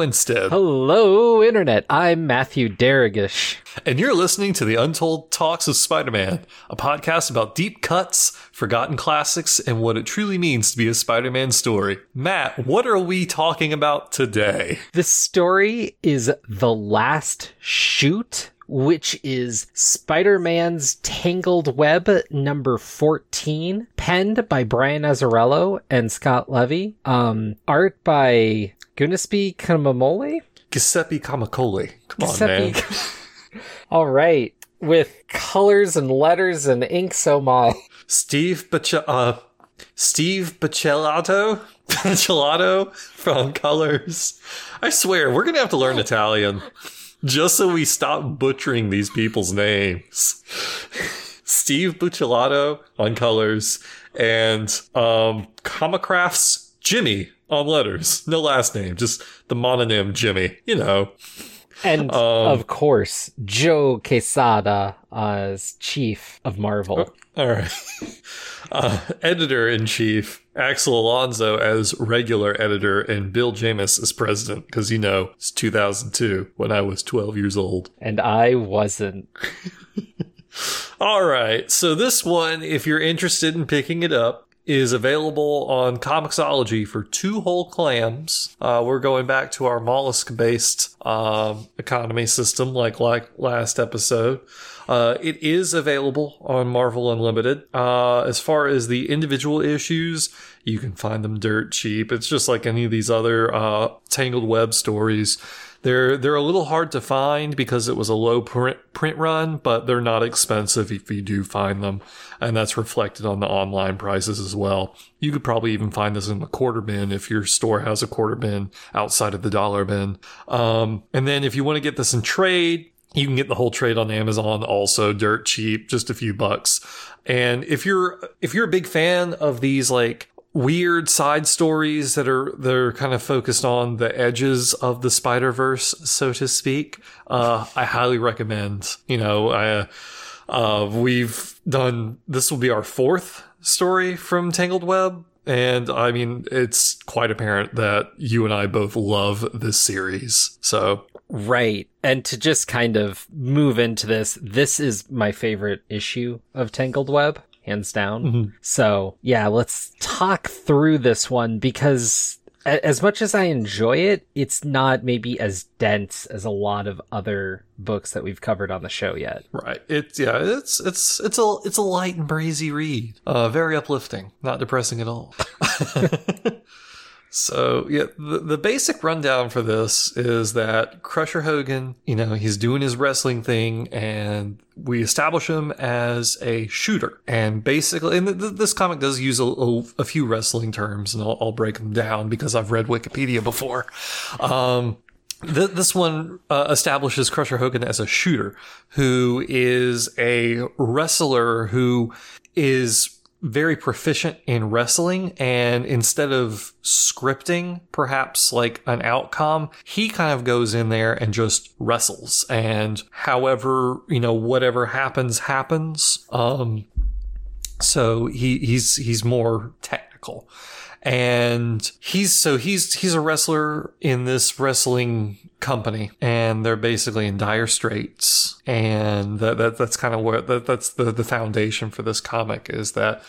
Hello, I'm Winstead. Hello, Internet. I'm Matthew Darragish. And you're listening to the Untold Talks of Spider Man, a podcast about deep cuts, forgotten classics, and what it truly means to be a Spider Man story. Matt, what are we talking about today? The story is The Last Shoot which is Spider Man's Tangled Web number 14, penned by Brian Azzarello and Scott Levy. Um, art by Gunaspy Kamamole? Giuseppe Camuncoli. Come Giuseppe... on, man. All right. With colors and letters and ink so my. Steve Bach- uh, Steve Bacelato? Bacelato from Colors. I swear, we're going to have to learn Italian just so we stop butchering these people's names. Steve Buccellato on colors and um Comicraft's Jimmy on letters. No last name, just the mononym Jimmy, you know. And um, of course, Joe Quesada as chief of Marvel. Oh, all right. Uh, editor in chief, Axel Alonso as regular editor, and Bill Jemas as president, because you know, it's 2002 when I was 12 years old. And I wasn't. All right. So, this one, if you're interested in picking it up, is available on Comixology for two whole clams. Uh, we're going back to our mollusk based um, economy system like like last episode. Uh, it is available on Marvel Unlimited. Uh, as far as the individual issues, you can find them dirt cheap. It's just like any of these other uh, Tangled Web stories. They're they're a little hard to find because it was a low print print run, but they're not expensive if you do find them, and that's reflected on the online prices as well. You could probably even find this in the quarter bin if your store has a quarter bin outside of the dollar bin. Um, and then if you want to get this in trade, you can get the whole trade on Amazon also dirt cheap, just a few bucks. And if you're if you're a big fan of these like weird side stories that are they're kind of focused on the edges of the Spider Verse, so to speak, uh, I highly recommend. You know, I, uh, we've done this will be our fourth story from Tangled Web. And I mean, it's quite apparent that you and I both love this series. So Right. And to just kind of move into this, this is my favorite issue of Tangled Web, hands down. Mm-hmm. So, yeah, let's talk through this one because as much as I enjoy it, it's not maybe as dense as a lot of other books that we've covered on the show yet. Right. It's yeah, it's it's it's a it's a light and breezy read. Uh very uplifting, not depressing at all. So yeah, the, the basic rundown for this is that Crusher Hogan, you know, he's doing his wrestling thing and we establish him as a shooter. And basically, and th- this comic does use a, a, a few wrestling terms and I'll, I'll, break them down because I've read Wikipedia before. Um, th- this one uh, establishes Crusher Hogan as a shooter who is a wrestler who is very proficient in wrestling and instead of scripting perhaps like an outcome he kind of goes in there and just wrestles. And however you know whatever happens happens. Um so he he's he's more technical. And he's so he's he's a wrestler in this wrestling company and they're basically in dire straits and that, that that's kind of where that, that's the the foundation for this comic is that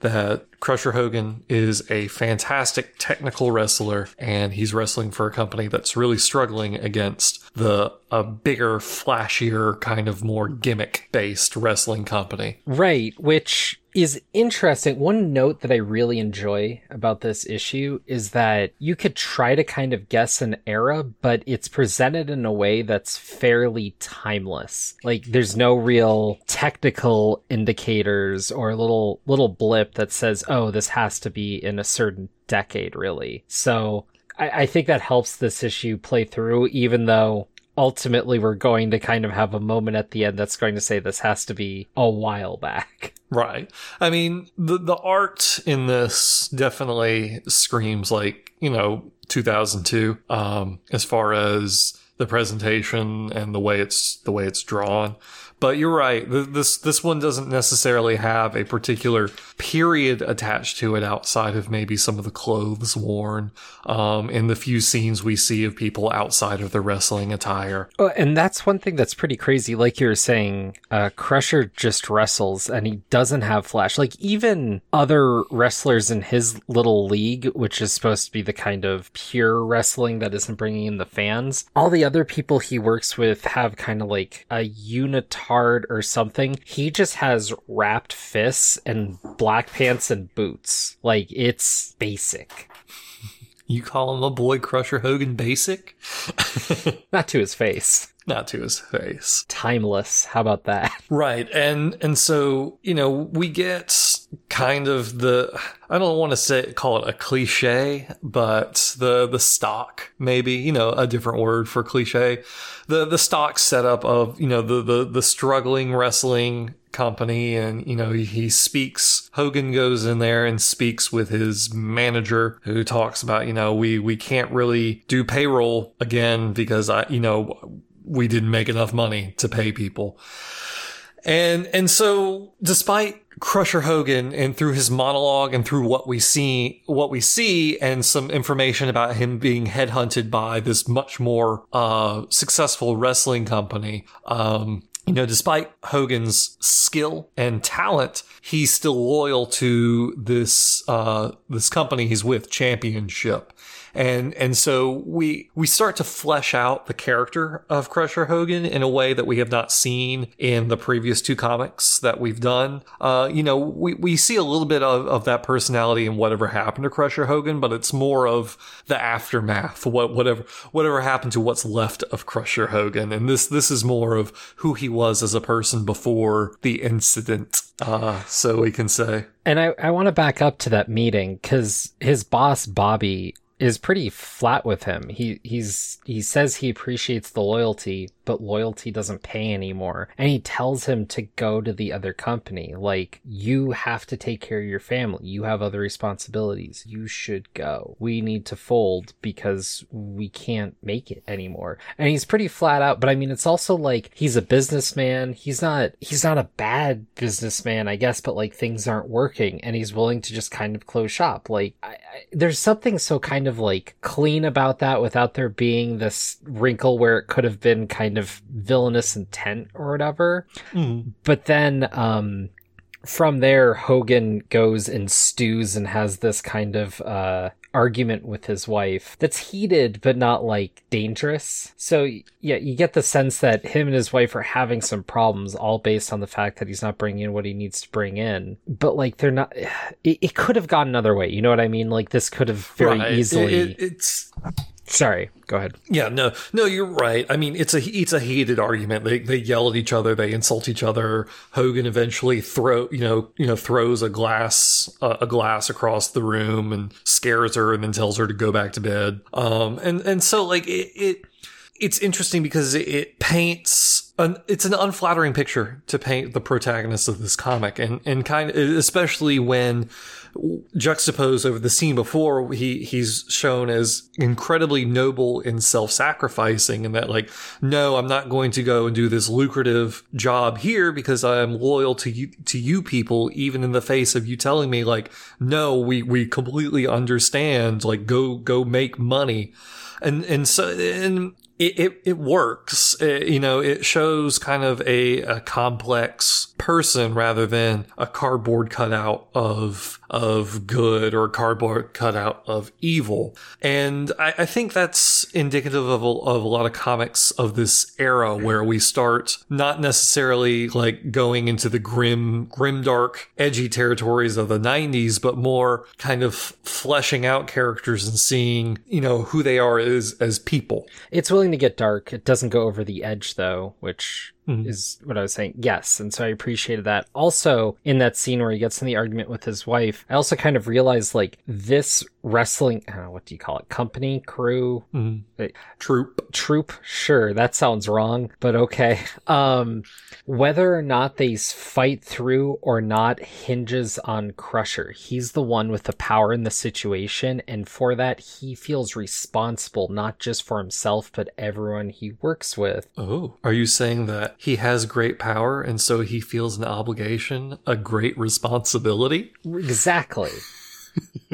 that Crusher Hogan is a fantastic technical wrestler and he's wrestling for a company that's really struggling against the a bigger, flashier, kind of more gimmick based wrestling company. Right, which is interesting. One note that I really enjoy about this issue is that you could try to kind of guess an era, but it's presented in a way that's fairly timeless. Like there's no real technical indicators or a little little blip that says, "Oh, this has to be in a certain decade." Really, so I, I think that helps this issue play through, even though ultimately we're going to kind of have a moment at the end that's going to say this has to be a while back. Right. I mean, the the art in this definitely screams like, you know, 2002 um as far as the presentation and the way it's the way it's drawn but you're right. This this one doesn't necessarily have a particular period attached to it outside of maybe some of the clothes worn um, in the few scenes we see of people outside of the wrestling attire. Oh, and that's one thing that's pretty crazy. Like you were saying, uh, Crusher just wrestles and he doesn't have Flash. Like even other wrestlers in his little league, which is supposed to be the kind of pure wrestling that isn't bringing in the fans, all the other people he works with have kind of like a unitard or something. He just has wrapped fists and black pants and boots. Like it's basic. You call him a boy Crusher Hogan basic? Not to his face. Not to his face. Timeless. How about that? Right. And and so, you know, we get kind of the I don't want to say call it a cliche, but the the stock, maybe, you know, a different word for cliche. The the stock setup of, you know, the the the struggling wrestling company and you know he speaks hogan goes in there and speaks with his manager who talks about you know we we can't really do payroll again because i you know we didn't make enough money to pay people and and so despite Crusher Hogan and through his monologue and through what we see what we see and some information about him being headhunted by this much more uh, successful wrestling company um, you know, despite Hogan's skill and talent, he's still loyal to this uh, this company he's with, Championship. And and so we we start to flesh out the character of Crusher Hogan in a way that we have not seen in the previous two comics that we've done. Uh, you know, we, we see a little bit of, of that personality in whatever happened to Crusher Hogan, but it's more of the aftermath, what whatever whatever happened to what's left of Crusher Hogan. And this this is more of who he was as a person before the incident. Uh, so we can say. And I, I want to back up to that meeting because his boss, Bobby, is pretty flat with him. He he's he says he appreciates the loyalty, but loyalty doesn't pay anymore. And he tells him to go to the other company. Like, you have to take care of your family. You have other responsibilities. You should go. We need to fold because we can't make it anymore. And he's pretty flat out, but I mean it's also like he's a businessman. He's not he's not a bad businessman, I guess, but like things aren't working and he's willing to just kind of close shop. Like I, I, there's something so kind of like clean about that without there being this wrinkle where it could have been kind of villainous intent or whatever. Mm. But then um from there Hogan goes and stews and has this kind of uh argument with his wife that's heated but not like dangerous. So yeah, you get the sense that him and his wife are having some problems all based on the fact that he's not bringing in what he needs to bring in. But like they're not it, it could have gone another way. You know what I mean? Like this could have very Right. easily It- it- it's Sorry, go ahead. Yeah, no, no, you're right. I mean, it's a it's a heated argument. They they yell at each other, they insult each other. Hogan eventually throw you know you know throws a glass uh, a glass across the room and scares her, and then tells her to go back to bed. Um, and and so like it. it it's interesting because it, it paints an it's an unflattering picture to paint the protagonist of this comic. And and kind of especially when juxtaposed over the scene before he he's shown as incredibly noble and self-sacrificing and that like no I'm not going to go and do this lucrative job here because I'm loyal to you to you people even in the face of you telling me like no we we completely understand like go go make money. And and so and it, it, it works. It- you know, it shows kind of a, a complex person rather than a cardboard cutout of of good or a cardboard cutout of evil. And I, I think that's indicative of a, of a lot of comics of this era where we start not necessarily like going into the grim, grim, dark, edgy territories of the 90s, but more kind of fleshing out characters and seeing, you know, who they are as, as people. It's willing to get dark. It doesn't go over the edge though, which Mhm. is what I was saying. Yes, and so I appreciated that. Also, in that scene where he gets in the argument with his wife, I also kind of realized like this wrestling, uh, what do you call it? Company, crew, Troop. troop sure that sounds wrong but okay um whether or not they fight through or not hinges on crusher he's the one with the power in the situation and for that he feels responsible not just for himself but everyone he works with Oh, are you saying that he has great power and so he feels an obligation, a great responsibility. Exactly.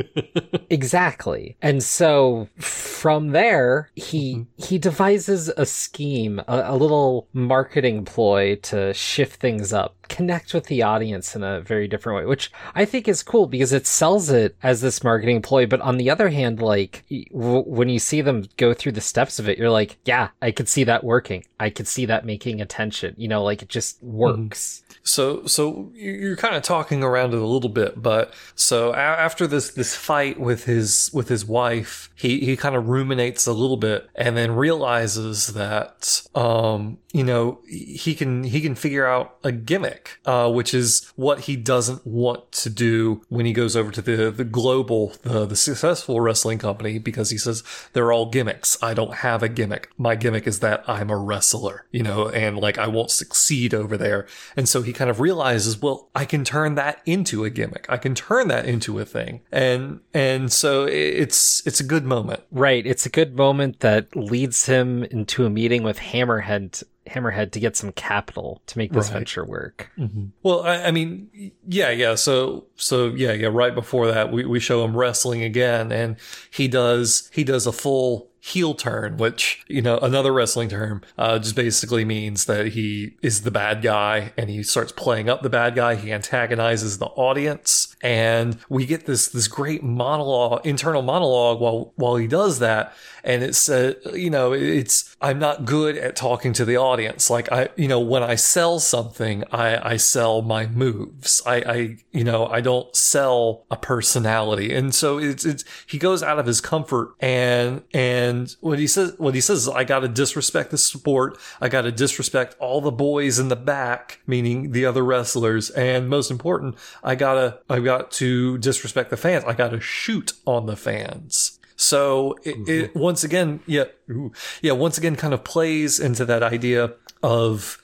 exactly. And so from there, he mm-hmm. he devises a scheme, a, a, little marketing ploy to shift things up, connect with the audience in a very different way, which I think is cool because it sells it as this marketing ploy. But on the other hand, like w- when you see them go through the steps of it, you're like, yeah, I could see that working. I could see that making attention. You know, like it just works. Mm-hmm. So, so you're kind of talking around it a little bit, but so after this this fight with his with his wife, he he kind of ruminates a little bit and then realizes that um you know he can he can figure out a gimmick, uh, which is what he doesn't want to do when he goes over to the the global the the successful wrestling company because he says they're all gimmicks. I don't have a gimmick. My gimmick is that I'm a wrestler, you know, and like I won't succeed over there, and so he kind of realizes, well, I can turn that into a gimmick. I can turn that into a thing. And and so it's it's a good moment. Right. It's a good moment that leads him into a meeting with Hammerhead Hammerhead to get some capital to make this right. venture work. Mm-hmm. Well, I, I, mean, yeah, yeah. So, so yeah, yeah. Right before that, we, we show him wrestling again, and he does he does a full heel turn, which, you know, another wrestling term, uh, just basically means that he is the bad guy and he starts playing up the bad guy. He antagonizes the audience and we get this, this great monologue, internal monologue while, while he does that. And it's, uh, you know, it's, I'm not good at talking to the audience. Like I, you know, when I sell something, I, I sell my moves. I, I, you know, I don't sell a personality. And so it's, it's, he goes out of his comfort and, and, and what he says, what he says is, I got to disrespect the sport. I got to disrespect all the boys in the back, meaning the other wrestlers. And most important, I gotta, I've got to disrespect the fans. I got to shoot on the fans. So it, mm-hmm. it once again, yeah, ooh, yeah, once again kind of plays into that idea of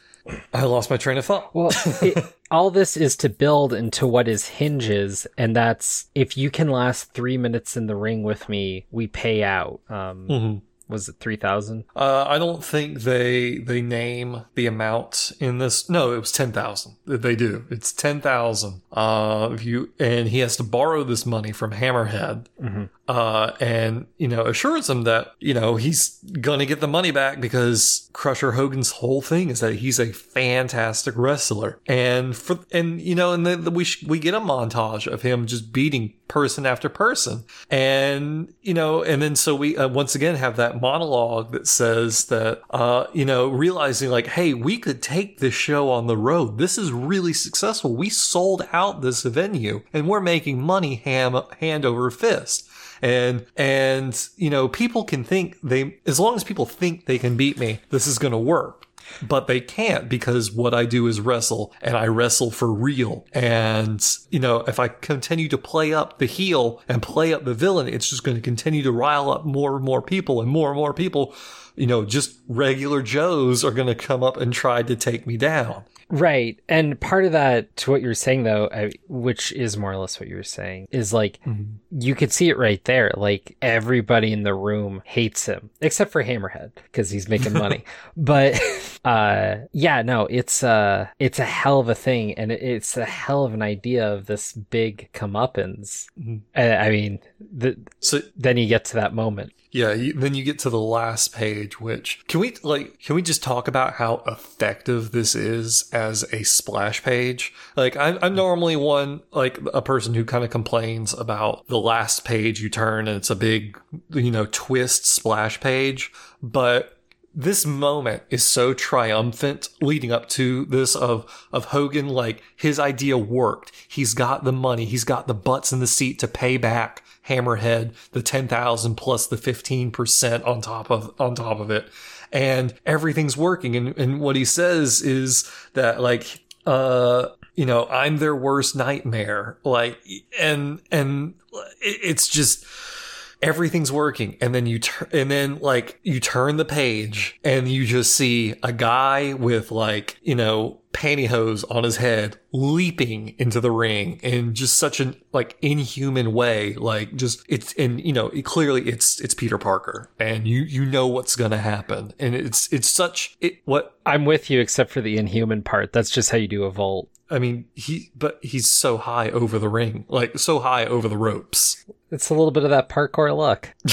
I lost my train of thought. Well, it, all this is to build into what is hinges, and that's if you can last three minutes in the ring with me, we pay out. Um, mm-hmm was it 3000 uh, i don't think they they name the amount in this no it was 10000 they do. It's 10000 uh if you and he has to borrow this money from hammerhead. Mm-hmm. uh and you know assures him that you know he's gonna get the money back because crusher hogan's whole thing is that he's a fantastic wrestler. And for and you know and then we sh- we get a montage of him just beating person after person. And you know and then so we uh, once again have that monologue that says that, uh, you know, realizing like, hey, we could take this show on the road. This is really successful. We sold out this venue and we're making money ham, hand over fist. And, and, you know, people can think they, as long as people think they can beat me, this is going to work but they can't because what I do is wrestle and I wrestle for real. And, you know, if I continue to play up the heel and play up the villain, it's just going to continue to rile up more and more people and more and more people, you know, just regular Joes are going to come up and try to take me down. Right. And part of that, to what you're saying, though, I, which is more or less what you were saying, is like mm-hmm. you could see it right there. Like everybody in the room hates him, except for Hammerhead, because he's making money. but uh, yeah, no, it's, uh, it's a hell of a thing. And it's a hell of an idea of this big comeuppance. Mm-hmm. I mean, the, so, then you get to that moment. Yeah, you, then you get to the last page, which can we like can we just talk about how effective this is as a splash page? Like I'm, I'm normally one like a person who kind of complains about the last page you turn and it's a big you know twist splash page, but this moment is so triumphant leading up to this of of Hogan like his idea worked. He's got the money, he's got the butts in the seat to pay back Hammerhead, the 10,000 plus the 15% on top of, on top of it. And everything's working. And, and what he says is that like, uh, you know, I'm their worst nightmare. Like, and, and it's just, everything's working and then you turn and then like you turn the page and you just see a guy with like you know pantyhose on his head, leaping into the ring in just such an like inhuman way. Like just it's and you know it, clearly it's it's Peter Parker, and you you know what's gonna happen, and it's it's such it what I'm with you, except for the inhuman part. That's just how you do a vault. I mean he but he's so high over the ring, like so high over the ropes. It's a little bit of that parkour luck.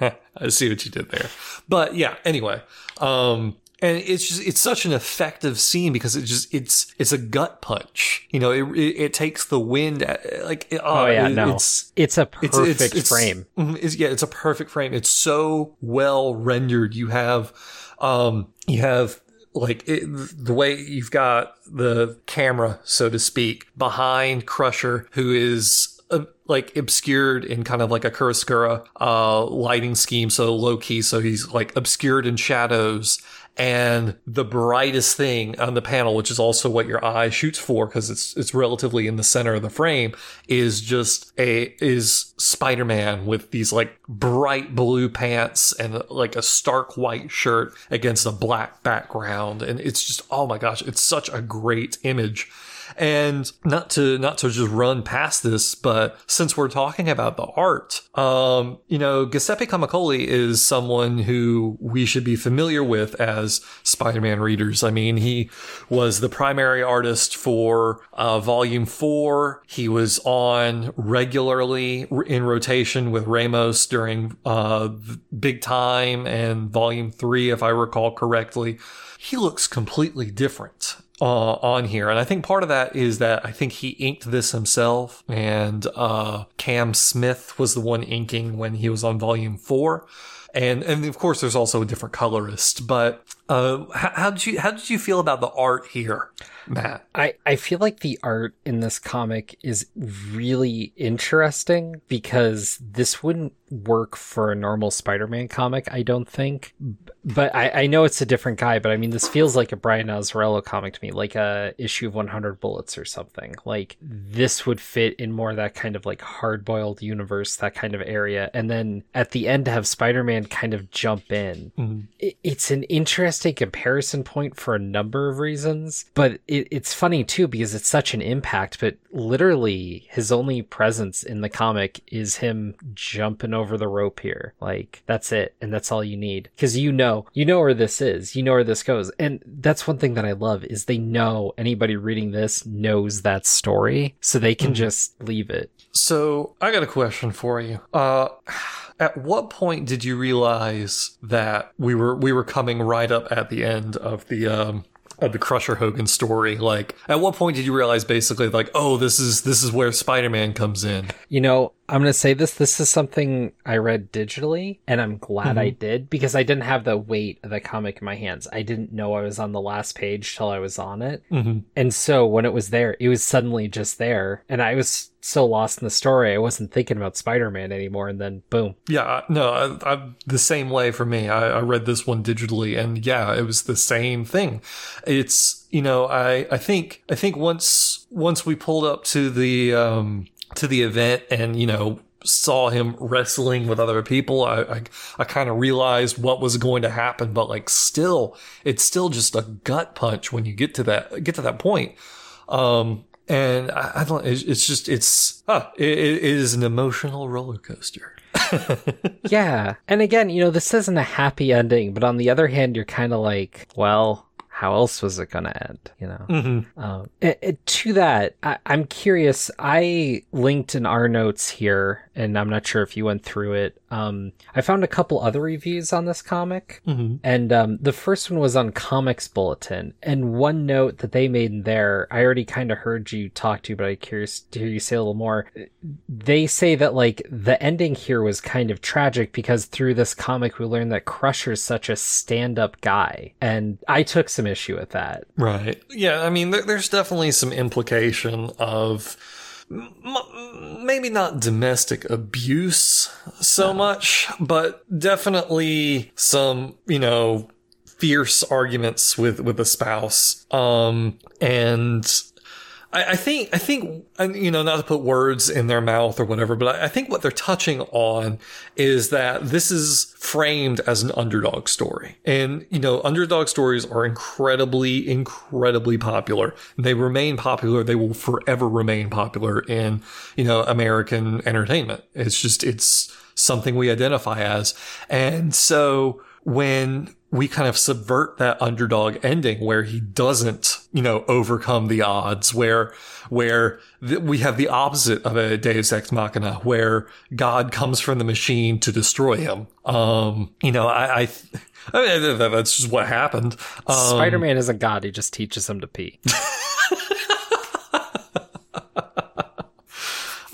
I see what you did there. But yeah, anyway. Um and it's just it's such an effective scene because it just it's it's a gut punch. You know, it it, it takes the wind at, like uh, Oh yeah, it- no, it's it's, a perfect it's, it's, it's, frame. It's, yeah, it's a perfect frame. It's so well rendered. You have, um, you have like it, the way you've got the camera, so to speak, behind Crusher, who is uh, like obscured in kind of like a Kurosawa uh, lighting scheme, so low key, so he's like obscured in shadows. And the brightest thing on the panel, which is also what your eye shoots for, because it's it's relatively in the center of the frame, is just a is Spider Man with these like bright blue pants and like a stark white shirt against a black background, and it's just oh my gosh, it's such a great image. And not to not to just run past this, but since we're talking about the art, um, you know, Giuseppe Camuncoli is someone who we should be familiar with as Spider-Man readers. I mean, he was the primary artist for uh, Volume Four. He was on regularly in rotation with Ramos during uh, Big Time and Volume Three, if I recall correctly. He looks completely different uh, on here. And I think part of that is that I think he inked this himself, and uh, Cam Smith was the one inking when he was on volume four. And and of course, there's also a different colorist. But uh, how, how did you how did you feel about the art here, Matt? I, I feel like the art in this comic is really interesting because this wouldn't work for a normal Spider-Man comic, I don't think. But I, I know it's a different guy, but I mean, this feels like a Brian Azzarello comic to me, like a issue of 100 Bullets or something. Like this would fit in more that kind of like hard-boiled universe, that kind of area. And then at the end to have Spider-Man kind of jump in. Mm-hmm. It, it's an interesting comparison point for a number of reasons, but it, it's funny too because it's such an impact. But literally, his only presence in the comic is him jumping over the rope here. Like that's it, and that's all you need because you know you know where this is, you know where this goes, and that's one thing that I love is they know anybody reading this knows that story, so they can just leave it. So I got a question for you. Uh, at what point did you realize that we were we were coming right up at the end of the um of the Crusher Hogan story? Like, at what point did you realize basically like, oh, this is this is where Spider Man comes in? You know, I'm going to say this. This is something I read digitally, and I'm glad I did because I didn't have the weight of the comic in my hands. I didn't know I was on the last page till I was on it. Mm-hmm. And so when it was there, it was suddenly just there. And I was so lost in the story, I wasn't thinking about Spider Man anymore. And then boom. Yeah, no, I, I'm the same way for me. I, I read this one digitally, and yeah, it was the same thing. It's you know, I I think I think once once we pulled up to the um to the event, and you know saw him wrestling with other people, I I, I kind of realized what was going to happen. But like, still, it's still just a gut punch when you get to that get to that point. Um, and I, I don't. It's, just it's ah, it, it is an emotional roller coaster. yeah. And again, you know, this isn't a happy ending, but on the other hand, you're kind of like, well, how else was it going to end? You know? Mm-hmm. Um, eh, eh, to that, I, I'm curious. I linked in our notes here, and I'm not sure if you went through it. Um, I found a couple other reviews on this comic, Mm-hmm. and um, the first one was on Comics Bulletin. And one note that they made in there, I already kind of heard you talk to, but I'm curious to hear you say a little more. They say that like the ending here was kind of tragic because through this comic we learned that Crusher's such a stand-up guy, and I took some issue with that. Right. Yeah, I mean, there, there's definitely some implication of m- m- maybe not domestic abuse so much, but definitely some, you know, fierce arguments with with the spouse. Um, and I, I think, I think, you know, not to put words in their mouth or whatever, but I, I think what they're touching on is that this is framed as an underdog story. And, you know, underdog stories are incredibly, incredibly popular. They remain popular. They will forever remain popular in, you know, American entertainment. It's just, it's something we identify as. And so when we kind of subvert that underdog ending where he doesn't, you know, overcome the odds, where, where th- we have the opposite of a Deus Ex Machina, where God comes from the machine to destroy him. Um, you know, I, I, I mean, that's just what happened. Um, Spider Man isn't God, he just teaches him to pee.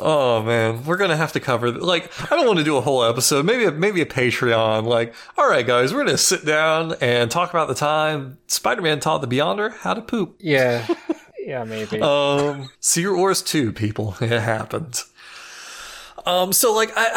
Oh man, we're gonna have to cover. Like, I don't want to do a whole episode. Maybe, a, maybe a Patreon. Like, all right, guys, we're gonna sit down and talk about the time Spider-Man taught the Beyonder how to poop. Yeah, yeah, maybe. Um, Secret Wars two, people, it happened. Um, so like, I,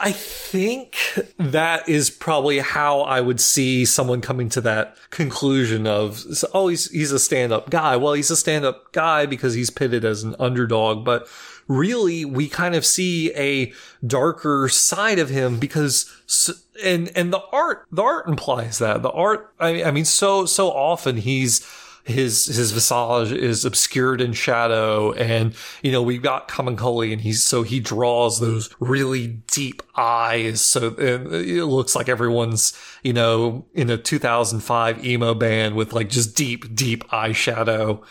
I think that is probably how I would see someone coming to that conclusion of, oh, he's he's a stand-up guy. Well, he's a stand-up guy because he's pitted as an underdog, but really we kind of see a darker side of him because and and the art the art implies that. The art I, I mean so so often he's his his visage is obscured in shadow and you know we've got Camuncoli and he's so he draws those really deep eyes. So it looks like everyone's you know in a 2005 emo band with like just deep deep eyeshadow.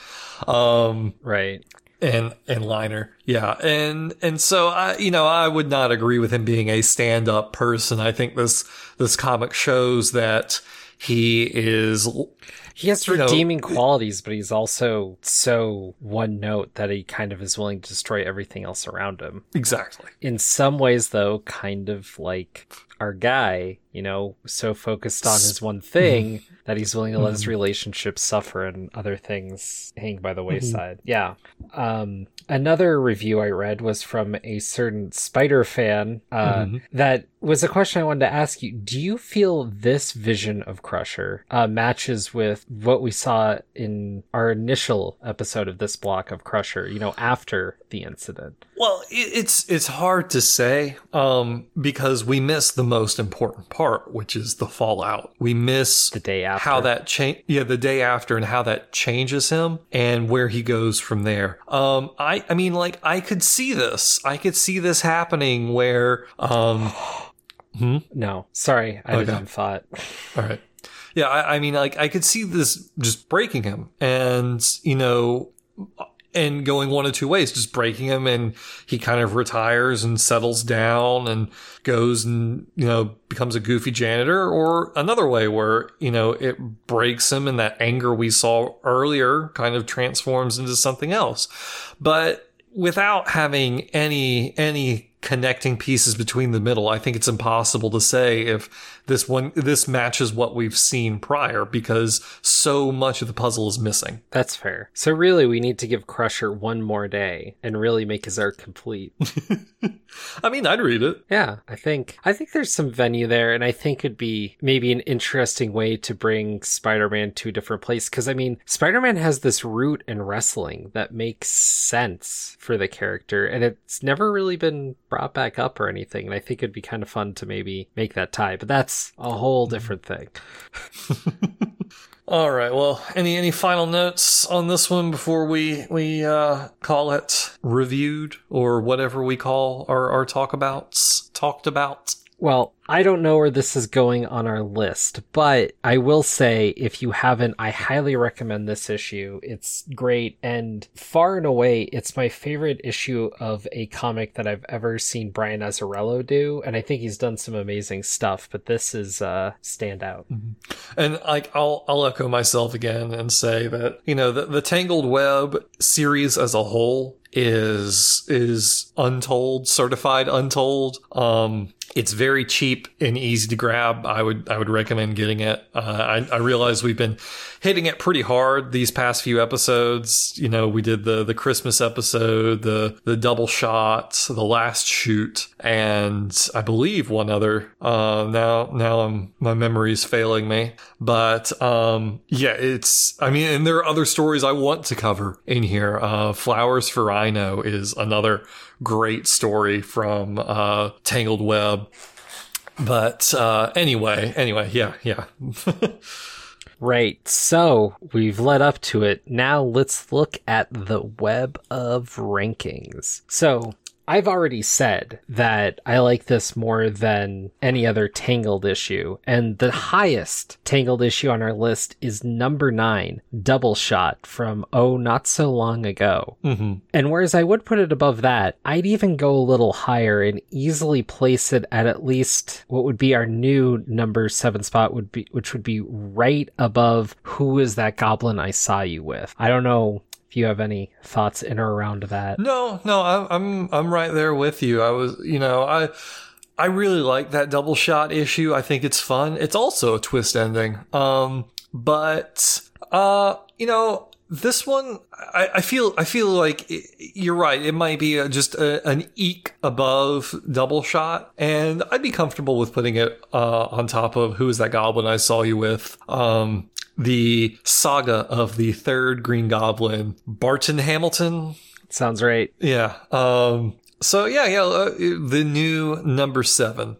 Um right and and liner. Yeah. And and so i you know i would not agree with him being a stand-up person. I think this this comic shows that he is he has redeeming know, qualities but he's also so one note that he kind of is willing to destroy everything else around him exactly in some ways though kind of like our guy you know so focused on his one thing that he's willing to let his mm-hmm. relationship suffer and other things hang by the mm-hmm. wayside. Mm-hmm. Yeah. Um, another review I read was from a certain Spider fan uh, mm-hmm. that was a question I wanted to ask you. Do you feel this vision of Crusher uh, matches with what we saw in our initial episode of this block of Crusher? You know, after the incident. Well, it's it's hard to say um, because we miss the most important part, which is the fallout. We miss the day after how that change. Yeah, the day after and how that changes him and where he goes from there. Um, I I mean, like I could see this. I could see this happening where. Um, Hmm? No, sorry, I okay. didn't thought. All right. Yeah, I, I, mean, like I could see this just breaking him, and you know, and going one of two ways, just breaking him, and he kind of retires and settles down and goes and you know becomes a goofy janitor, or another way where you know it breaks him, and that anger we saw earlier kind of transforms into something else, but without having any any connecting pieces between the middle. I think it's impossible to say if this one this matches what we've seen prior because so much of the puzzle is missing. That's fair. So really we need to give Crusher one more day and really make his arc complete. I mean, I'd read it. Yeah, I think I think there's some venue there and I think it'd be maybe an interesting way to bring Spider-Man to a different place cuz I mean, Spider-Man has this root in wrestling that makes sense for the character and it's never really been brought back up or anything and I think it'd be kind of fun to maybe make that tie. But that's a whole different thing. All right. Well, any any final notes on this one before we we uh, call it reviewed or whatever we call our our talk abouts talked about? Well, I don't know where this is going on our list, but I will say if you haven't, I highly recommend this issue. It's great and far and away, it's my favorite issue of a comic that I've ever seen Brian Azzarello do, and I think he's done some amazing stuff, but this is uh standout. Mm-hmm. And like I'll I'll echo myself again and say that, you know, the, the Tangled Web series as a whole is is untold, certified untold. Um, it's very cheap and easy to grab. I would I would recommend getting it. Uh, I, I realize we've been hitting it pretty hard these past few episodes. You know, we did the the Christmas episode, the the double shot, the last shoot, and I believe one other. Uh, now now I'm my memory's failing me, but um, yeah, it's. I mean, and there are other stories I want to cover in here. Uh, Flowers for Rhino is another great story from uh, Tangled Web. But uh, anyway, anyway, yeah, yeah. Right. So we've led up to it. Now let's look at the web of rankings. So I've already said that I like this more than any other Tangled issue, and the highest Tangled issue on our list is number nine, Double Shot from Oh Not So Long Ago. hmm And whereas I would put it above that, I'd even go a little higher and easily place it at at least what would be our new number seven spot would be, which would be right above who is that goblin I saw you with. I don't know you have any thoughts in or around that. No, no, I'm I'm I'm right there with you. I was, you know, I I really like that double shot issue. I think it's fun. It's also a twist ending. Um, but uh, you know, this one, I, I feel I feel like it, you're right. It might be a, just a, an eek above double shot, and I'd be comfortable with putting it uh, on top of who is that goblin I saw you with. Um, the saga of the third Green Goblin, Barton Hamilton. Sounds right. Yeah. Um. So yeah, yeah. Uh, the new number seven.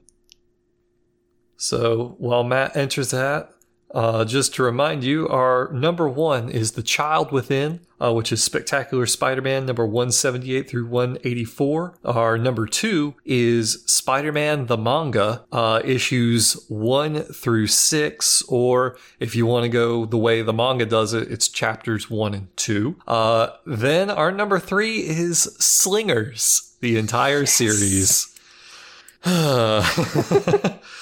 So while Matt enters that, uh, just to remind you, our number one is The Child Within, uh, which is Spectacular Spider Man number 178 through 184. Our number two is Spider Man the Manga, uh, issues one through six, or if you want to go the way the manga does it, it's chapters one and two. Uh, then our number three is Slingers, the entire series.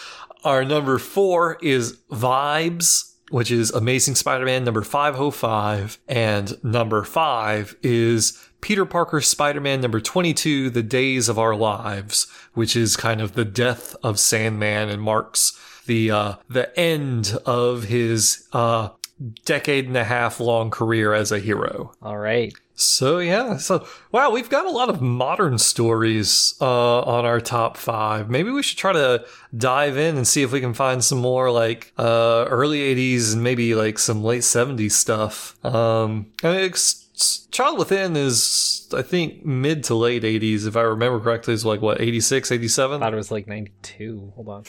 Our number four is Vibes, which is Amazing Spider Man number 505. And number five is Peter Parker Spider Man number 22, The Days of Our Lives, which is kind of the death of Sandman and marks the, uh, the end of his, uh, decade and a half long career as a hero. All right. So yeah, so wow, we've got a lot of modern stories uh, on our top five. Maybe we should try to dive in and see if we can find some more like uh, early '80s and maybe like some late '70s stuff. Um, I mean, Child Within is I think mid to late '80s, if I remember correctly. Is like what 86, 87? thought it was like 92. Hold on.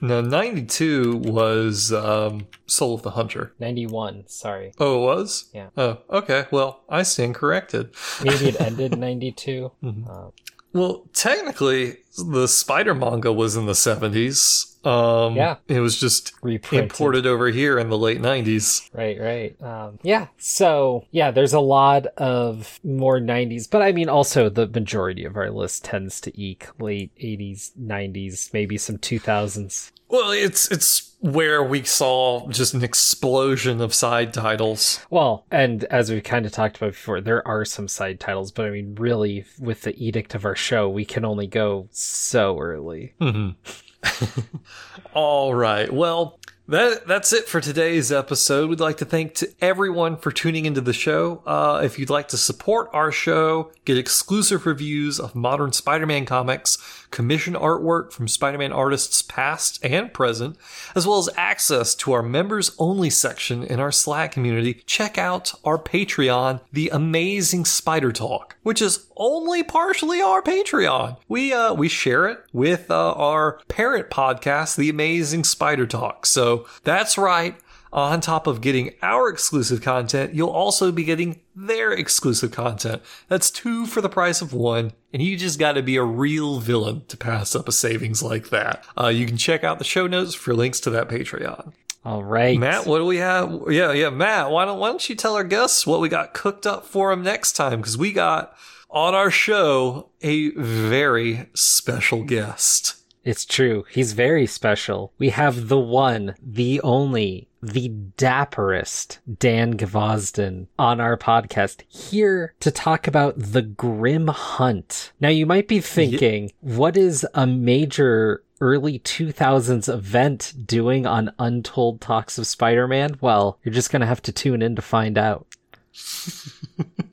No, 92 was um, Soul of the Hunter. 91. Sorry. Oh, it was? Yeah. Oh, okay. Well, I stand corrected. Maybe it ended in 92. Uh, Well, technically, the Spider manga was in the 70s. Um, Yeah. It was just reprinted. imported over here in the late 90s. Right, right. Um, yeah. So, yeah, there's a lot of more 90s, but I mean, also the majority of our list tends to eke late 80s, 90s, maybe some 2000s. Well, it's it's where we saw just an explosion of side titles. Well, and as we kind of talked about before, there are some side titles, but I mean, really, with the edict of our show, we can only go so early. Mhm. All right. Well, that that's it for today's episode. We'd like to thank to everyone for tuning into the show. Uh, if you'd like to support our show, get exclusive reviews of modern Spider-Man comics, commission artwork from Spider-Man artists past and present, as well as access to our members only section in our Slack community, check out our Patreon, The Amazing Spider Talk, which is only partially our Patreon. We uh we share it with uh, our parent podcast, The Amazing Spider Talk. So that's right. On top of getting our exclusive content, you'll also be getting their exclusive content. That's two for the price of one, and you just got to be a real villain to pass up a savings like that. Uh, you can check out the show notes for links to that Patreon. All right. Matt, what do we have? Yeah, yeah, Matt. Why don't why don't you tell our guests what we got cooked up for them next time? Because we got on our show a very special guest. It's true. He's very special. We have the one, the only the dapperest Dan Gvozden on our podcast here to talk about the Grim Hunt. Now you might be thinking, what is a major early 2000s event doing on Untold Talks of Spider-Man? Well, you're just going to have to tune in to find out.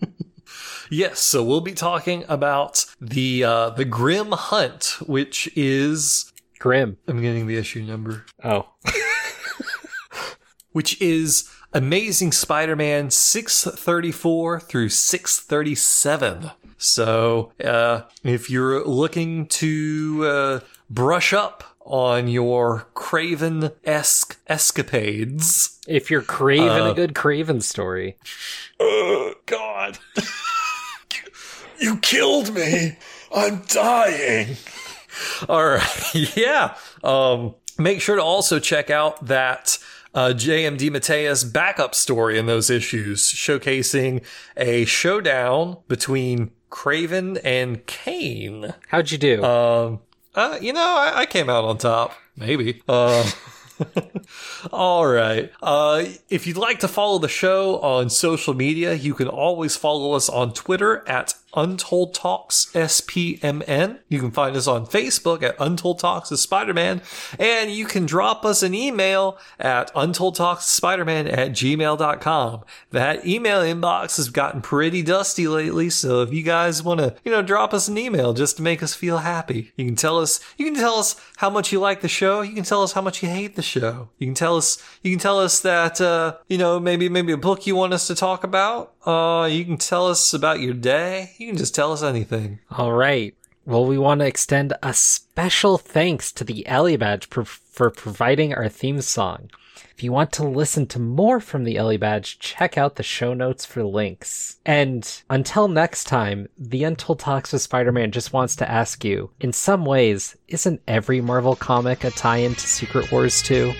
Yes, so we'll be talking about the uh, the Grim Hunt, which is Grim. I'm getting the issue number, Oh. which is Amazing Spider-Man 634 through 637. So, uh, if you're looking to uh, brush up on your Kraven-esque escapades, If you're craving Uh, a good Kraven story. oh God, you killed me. I'm dying. All right. Yeah. Um, make sure to also check out that uh, J.M. DeMatteis backup story in those issues, showcasing a showdown between Kraven and Kane. How'd you do? Um, uh, you know, I, I came out on top. Maybe. Uh, all right. Uh, if you'd like to follow the show on social media, you can always follow us on Twitter at Untold Talks SPMN. You can find us on Facebook at Untold Talks of Spider-Man, and you can drop us an email at Untold Talks Spider-Man at gmail.com. That email inbox has gotten pretty dusty lately, so if you guys want to, you know, drop us an email just to make us feel happy, you can tell us, you can tell us how much you like the show. You can tell us how much you hate the show. You can tell us, you can tell us that, uh, you know, maybe, maybe a book you want us to talk about. Uh, you can tell us about your day. You can just tell us anything. All right. Well, we want to extend a special thanks to the Ellie Badge pro- for providing our theme song. If you want to listen to more from the Ellie Badge, check out the show notes for links. And until next time, the Untold Talks with Spider-Man just wants to ask you, in some ways, isn't every Marvel comic a tie-in to Secret Wars 2?